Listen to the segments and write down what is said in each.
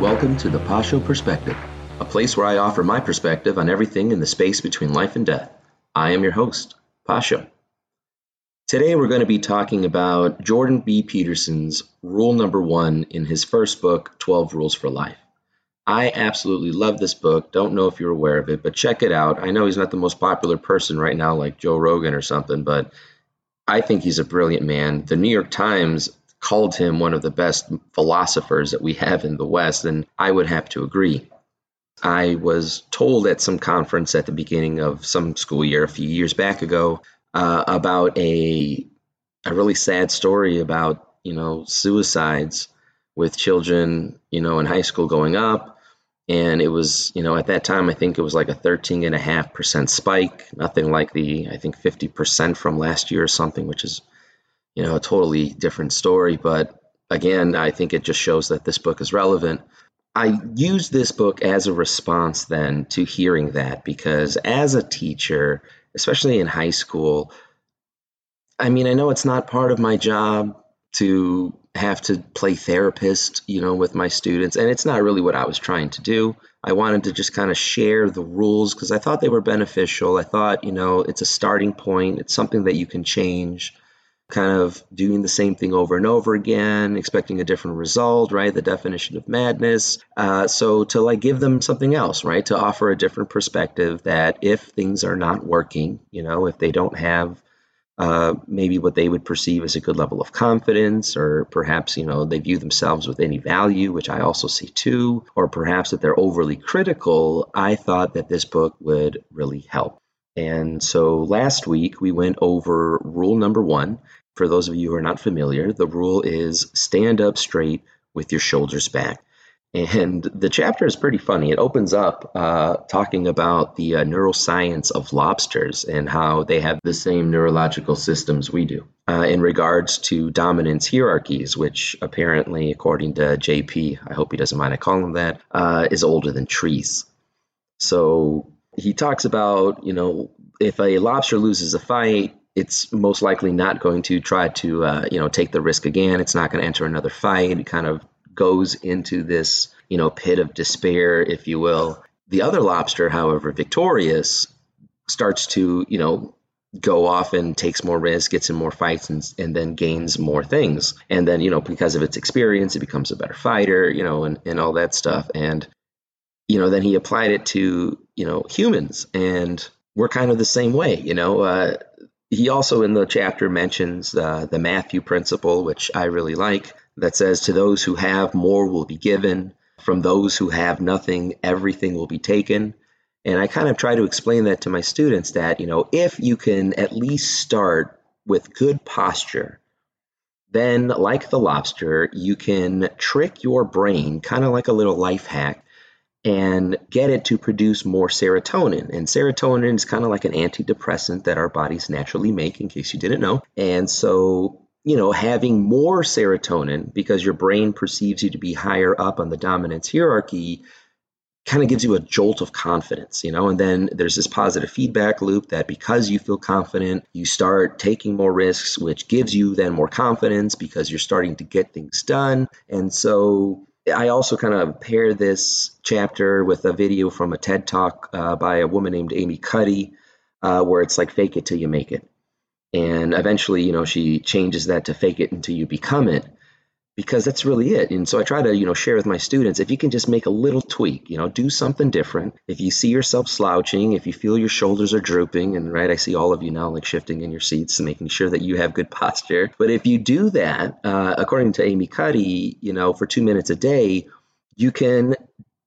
Welcome to the Pasho Perspective, a place where I offer my perspective on everything in the space between life and death. I am your host, Pasho. Today we're going to be talking about Jordan B. Peterson's rule number one in his first book, 12 Rules for Life. I absolutely love this book. Don't know if you're aware of it, but check it out. I know he's not the most popular person right now, like Joe Rogan or something, but I think he's a brilliant man. The New York Times called him one of the best philosophers that we have in the West, and I would have to agree. I was told at some conference at the beginning of some school year a few years back ago uh, about a a really sad story about you know suicides with children you know in high school going up and it was you know at that time i think it was like a 13.5% spike nothing like the i think 50% from last year or something which is you know a totally different story but again i think it just shows that this book is relevant i use this book as a response then to hearing that because as a teacher especially in high school. I mean, I know it's not part of my job to have to play therapist, you know, with my students, and it's not really what I was trying to do. I wanted to just kind of share the rules because I thought they were beneficial. I thought, you know, it's a starting point, it's something that you can change kind of doing the same thing over and over again, expecting a different result, right? The definition of madness. Uh, so to like give them something else, right? To offer a different perspective that if things are not working, you know, if they don't have uh, maybe what they would perceive as a good level of confidence, or perhaps, you know, they view themselves with any value, which I also see too, or perhaps that they're overly critical, I thought that this book would really help. And so last week we went over rule number one. For those of you who are not familiar, the rule is stand up straight with your shoulders back. And the chapter is pretty funny. It opens up uh, talking about the uh, neuroscience of lobsters and how they have the same neurological systems we do uh, in regards to dominance hierarchies, which apparently, according to JP, I hope he doesn't mind I call him that, uh, is older than trees. So he talks about, you know, if a lobster loses a fight, it's most likely not going to try to, uh, you know, take the risk again. It's not going to enter another fight. Kind of goes into this, you know, pit of despair, if you will. The other lobster, however, victorious, starts to, you know, go off and takes more risks, gets in more fights, and, and then gains more things. And then, you know, because of its experience, it becomes a better fighter, you know, and, and all that stuff. And, you know, then he applied it to, you know, humans. And we're kind of the same way, you know. Uh, he also in the chapter mentions uh, the Matthew principle, which I really like, that says, To those who have, more will be given. From those who have nothing, everything will be taken. And I kind of try to explain that to my students that, you know, if you can at least start with good posture, then, like the lobster, you can trick your brain, kind of like a little life hack, and get it to produce more serotonin. And serotonin is kind of like an antidepressant that our bodies naturally make, in case you didn't know. And so, you know, having more serotonin because your brain perceives you to be higher up on the dominance hierarchy kind of gives you a jolt of confidence, you know, and then there's this positive feedback loop that because you feel confident, you start taking more risks, which gives you then more confidence because you're starting to get things done. And so I also kind of pair this chapter with a video from a TED talk uh, by a woman named Amy Cuddy, uh, where it's like fake it till you make it. And eventually, you know, she changes that to fake it until you become it because that's really it. And so I try to, you know, share with my students if you can just make a little tweak, you know, do something different. If you see yourself slouching, if you feel your shoulders are drooping, and right, I see all of you now like shifting in your seats and making sure that you have good posture. But if you do that, uh, according to Amy Cuddy, you know, for two minutes a day, you can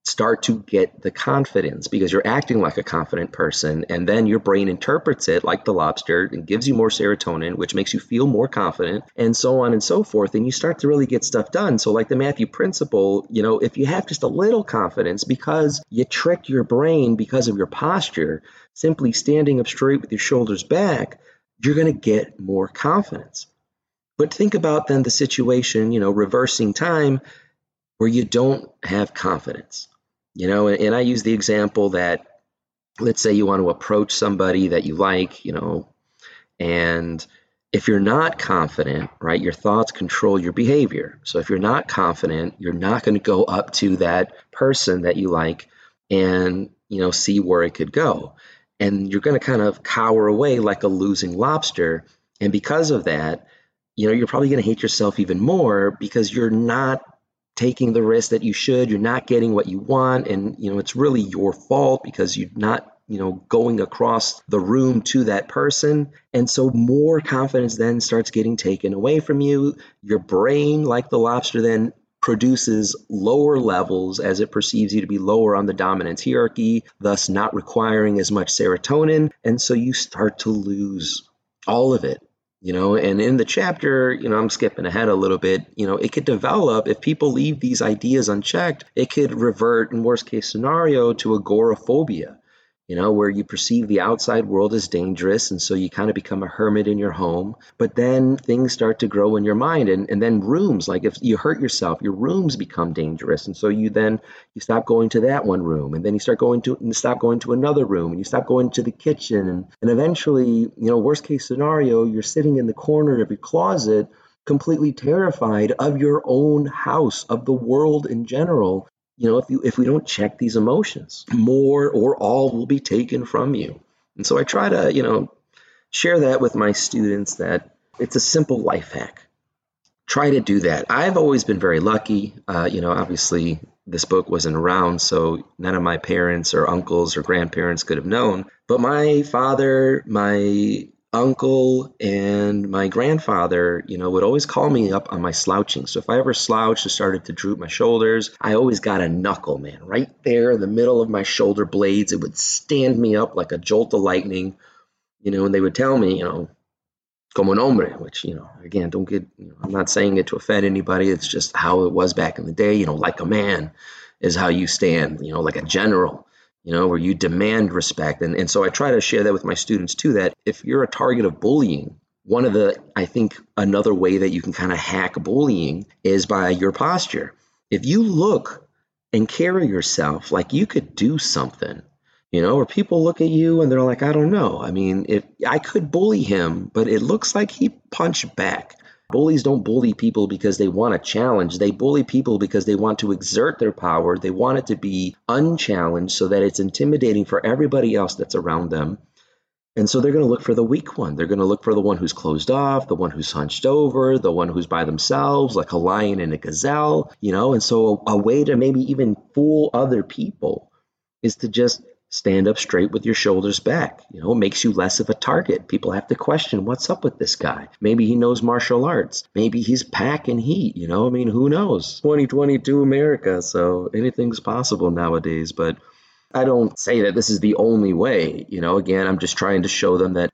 start to get the confidence because you're acting like a confident person and then your brain interprets it like the lobster and gives you more serotonin which makes you feel more confident and so on and so forth and you start to really get stuff done. So like the Matthew principle you know if you have just a little confidence because you trick your brain because of your posture simply standing up straight with your shoulders back you're going to get more confidence. But think about then the situation you know reversing time where you don't have confidence you know, and, I use the example that let's say you want to approach somebody that you like, you know, And if you're not confident, right, your thoughts control your behavior. So if you're not confident, you're not going to go up to that person that you like and, you know, see where it could go. And you're going to kind of cower away like a losing lobster. And because of that, you know, you're probably going to hate yourself even more because you're not taking the risk that you should, you're not getting what you want and, you know, it's really your fault because you're not you know, going across the room to that person. And so more confidence then starts getting taken away from you. Your brain, like the lobster, then produces lower levels as it perceives you to be lower on the dominance hierarchy, thus not requiring as much serotonin. And so you start to lose all of it. You know, and in the chapter, you know, I'm skipping ahead a little bit. You know, it could develop if people leave these ideas unchecked, it could revert in worst case scenario to agoraphobia you know, where you perceive the outside world as dangerous. And so you kind of become a hermit in your home. But then things start to grow in your mind. And, and then rooms, like if you hurt yourself, your rooms become dangerous. And so you then, you stop going to that one room. And then you start going to, and stop going to another room. And you stop going to the kitchen. And, and eventually, you know, worst case scenario, you're sitting in the corner of your closet completely terrified of your own house, of the world in general, you know, if you if we don't check these emotions, more or all will be taken from you. And so I try to, you know, share that with my students that it's a simple life hack. Try to do that. I've always been very lucky. Uh, you know, obviously this book wasn't around, so none of my parents or uncles or grandparents could have known. But my father, my uncle and my grandfather, you know, would always call me up on my slouching. So if I ever slouched or started to droop my shoulders, I always got a knuckle, man, right there in the middle of my shoulder blades. It would stand me up like a jolt of lightning, you know, and they would tell me, you know, como un hombre, which, you know, again, don't get, you know, I'm not saying it to offend anybody. It's just how it was back in the day, you know, like a man is how you stand, you know, like a general you know, where you demand respect. And, and so I try to share that with my students too, that if you're a target of bullying, one of the, I think, another way that you can kind of hack bullying is by your posture. If you look and carry yourself like you could do something, you know, or people look at you and they're like, I don't know. I mean, if I could bully him, but it looks like he punched back. Bullies don't bully people because they want a challenge. They bully people because they want to exert their power. They want it to be unchallenged so that it's intimidating for everybody else that's around them. And so they're going to look for the weak one. They're going to look for the one who's closed off, the one who's hunched over, the one who's by themselves, like a lion and a gazelle, you know. And so a, a way to maybe even fool other people is to just stand up straight with your shoulders back. You know, it makes you less of a target. People have to question what's up with this guy. Maybe he knows martial arts. Maybe he's packing heat. You know, I mean, who knows? 2022 America, so anything's possible nowadays. But I don't say that this is the only way. You know, again, I'm just trying to show them that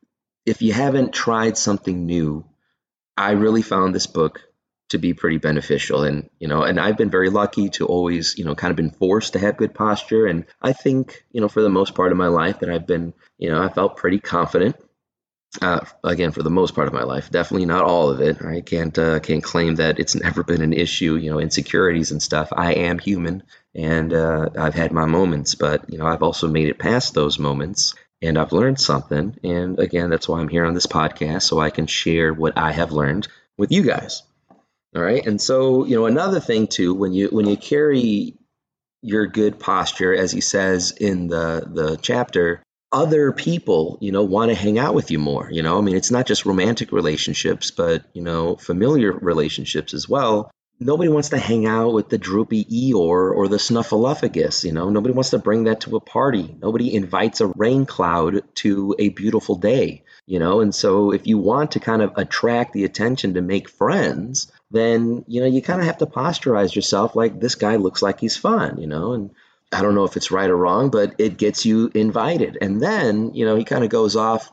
if you haven't tried something new, I really found this book to be pretty beneficial. And you know and i've been very lucky to always you know kind of been forced to have good posture. And i think you know for the most part of my life that i've been you know i felt pretty confident uh, again for the most part of my life definitely not all of it. I can't uh, can't claim that it's never been an issue you know insecurities and stuff. I am human and uh, i've had my moments but you know i've also made it past those moments and i've learned something. And again that's why i'm here on this podcast so i can share what i have learned with you guys all right. And so, you know, another thing too, when you when you carry your good posture, as he says in the the chapter, other people, you know, want to hang out with you more. You know, I mean, it's not just romantic relationships, but you know, familiar relationships as well. Nobody wants to hang out with the droopy Eeyore or the Snuffleupagus. You know, nobody wants to bring that to a party. Nobody invites a rain cloud to a beautiful day. You know, and so if you want to kind of attract the attention to make friends, then you know you kind of have to posturize yourself like this guy looks like he's fun, you know, and I don't know if it's right or wrong, but it gets you invited. And then you know he kind of goes off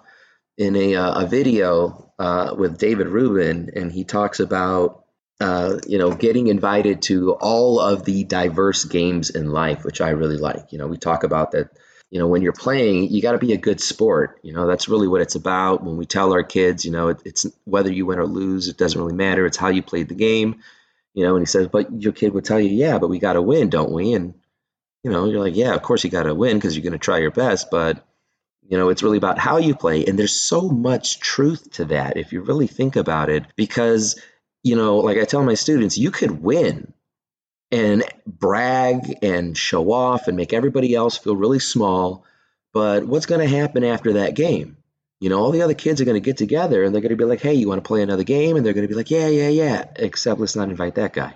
in a uh, a video uh, with David Rubin, and he talks about uh, you know getting invited to all of the diverse games in life, which I really like. You know, we talk about that you know, when you're playing, you got to be a good sport. You know, that's really what it's about. When we tell our kids, you know, it, it's whether you win or lose, it doesn't really matter. It's how you played the game. You know, and he says, but your kid would tell you, yeah, but we got to win, don't we? And you know, you're like, yeah, of course you got to win because you're going to try your best, but You know, it's really about how you play. And there's so much truth to that if you really think about it. Because, you know, like I tell my students, you could win and brag and show off and make everybody else feel really small. But what's going to happen after that game? You know, all the other kids are going to get together and they're going to be like, hey, you want to play another game? And they're going to be like, yeah, yeah, yeah. Except let's not invite that guy.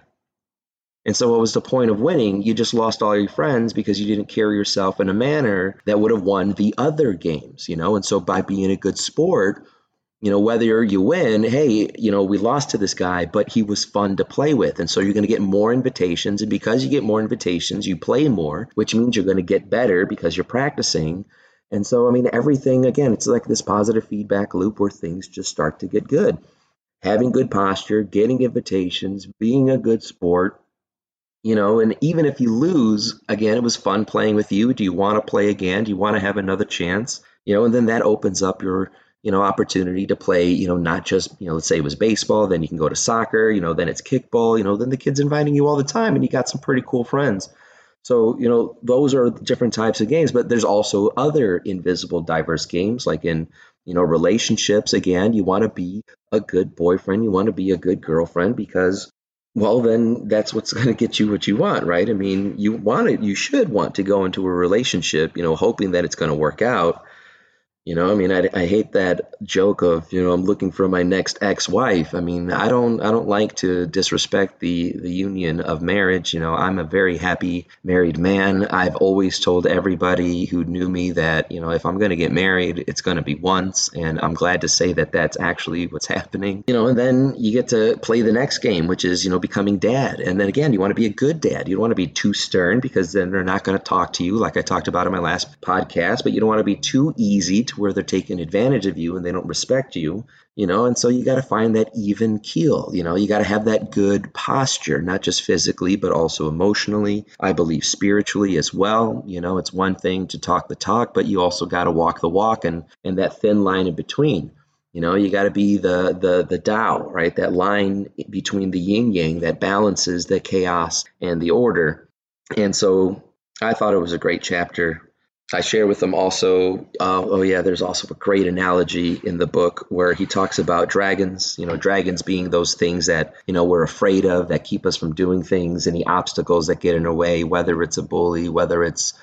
And so, what was the point of winning? You just lost all your friends because you didn't carry yourself in a manner that would have won the other games, you know? And so, by being a good sport, you know, whether you win, hey, you know, we lost to this guy, but he was fun to play with. And so you're going to get more invitations. And because you get more invitations, you play more, which means you're going to get better because you're practicing. And so, I mean, everything, again, it's like this positive feedback loop where things just start to get good. Having good posture, getting invitations, being a good sport, you know, and even if you lose, again, it was fun playing with you. Do you want to play again? Do you want to have another chance? You know, and then that opens up your, you know, opportunity to play, you know, not just, you know, let's say it was baseball, then you can go to soccer, you know, then it's kickball, you know, then the kid's inviting you all the time and you got some pretty cool friends. So, you know, those are different types of games, but there's also other invisible diverse games like in, you know, relationships. Again, you want to be a good boyfriend, you want to be a good girlfriend because well then that's what's going to get you what you want right i mean you want it you should want to go into a relationship you know hoping that it's going to work out you know, I mean, I, I hate that joke of you know I'm looking for my next ex-wife. I mean, I don't I don't like to disrespect the the union of marriage. You know, I'm a very happy married man. I've always told everybody who knew me that you know if I'm going to get married, it's going to be once, and I'm glad to say that that's actually what's happening. You know, and then you get to play the next game, which is you know becoming dad, and then again, you want to be a good dad. You don't want to be too stern because then they're not going to talk to you, like I talked about in my last podcast. But you don't want to be too easy to where they're taking advantage of you and they don't respect you, you know, and so you got to find that even keel, you know, you got to have that good posture, not just physically, but also emotionally. I believe spiritually as well. You know, it's one thing to talk the talk, but you also got to walk the walk and, and that thin line in between. You know, you got to be the the the Tao, right? That line between the yin yang that balances the chaos and the order. And so I thought it was a great chapter I share with them also. Uh, oh yeah, there's also a great analogy in the book where he talks about dragons. You know, dragons being those things that you know we're afraid of that keep us from doing things, any obstacles that get in our way, whether it's a bully, whether it's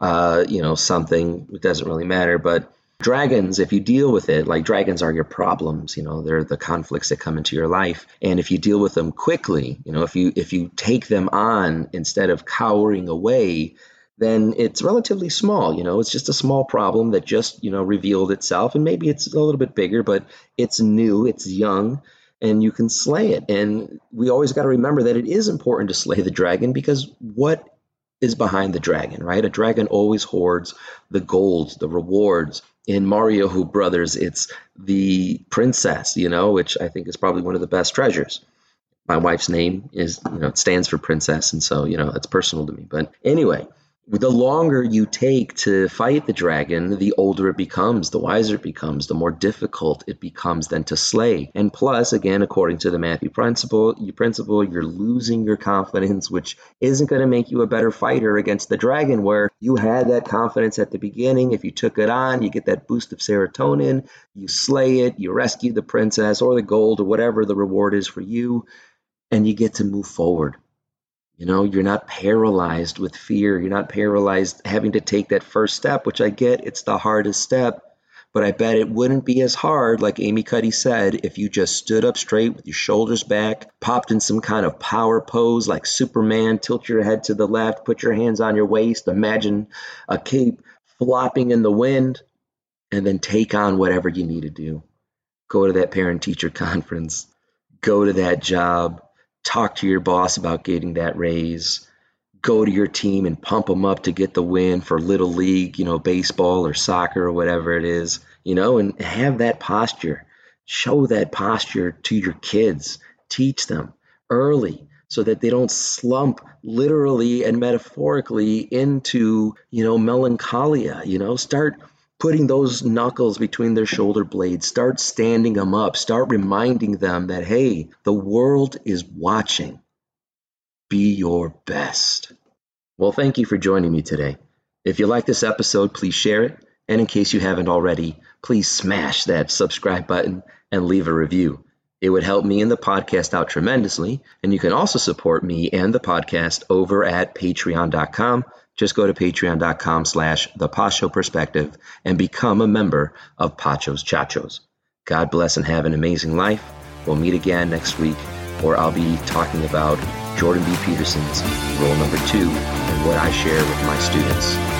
uh, you know something. It doesn't really matter, but dragons if you deal with it like dragons are your problems you know they're the conflicts that come into your life and if you deal with them quickly you know if you if you take them on instead of cowering away then it's relatively small. You know, it's just a small problem that just, you know, revealed itself. And maybe it's a little bit bigger, but it's new, it's young, and you can slay it. And we always got to remember that it is important to slay the dragon because what is behind the dragon, right? A dragon always hoards the gold, the rewards. In Mario Who Brothers, it's the princess, you know, which I think is probably one of the best treasures my wife's name is you know it stands for princess and so you know it's personal to me but anyway the longer you take to fight the dragon, the older it becomes, the wiser it becomes, the more difficult it becomes then to slay. And plus, again, according to the Matthew principle, principle, you're losing your confidence, which isn't going to make you a better fighter against the dragon. Where you had that confidence at the beginning, if you took it on, you get that boost of serotonin, you slay it, you rescue the princess or the gold or whatever the reward is for you, and you get to move forward. You know, you're not paralyzed with fear. You're not paralyzed having to take that first step, which I get, it's the hardest step. But I bet it wouldn't be as hard, like Amy Cuddy said, if you just stood up straight with your shoulders back, popped in some kind of power pose like Superman, tilt your head to the left, put your hands on your waist, imagine a cape flopping in the wind, and then take on whatever you need to do. Go to that parent teacher conference, go to that job, talk to your boss about getting that raise, go to your team and pump them up to get the win for little league, you know, baseball or soccer or whatever it is, you know, and have that posture. Show that posture to your kids. Teach them early so that they don't slump literally and metaphorically into, you know, melancholia, you know, start putting those knuckles between their shoulder blades, start standing them up, start reminding them that, hey, the world is watching. Be your best. Well, thank you for joining me today. If you like this episode, please share it. And in case you haven't already, please smash that subscribe button and leave a review. It would help me and the podcast out tremendously. And you can also support me and the podcast over at patreon.com. Just go to patreon.com slash the Pasho Perspective and become a member of Pasho's Chachos. God bless and have an amazing life. We'll meet again next week, where I'll be talking about Jordan B. Peterson's role number two and what I share with my students.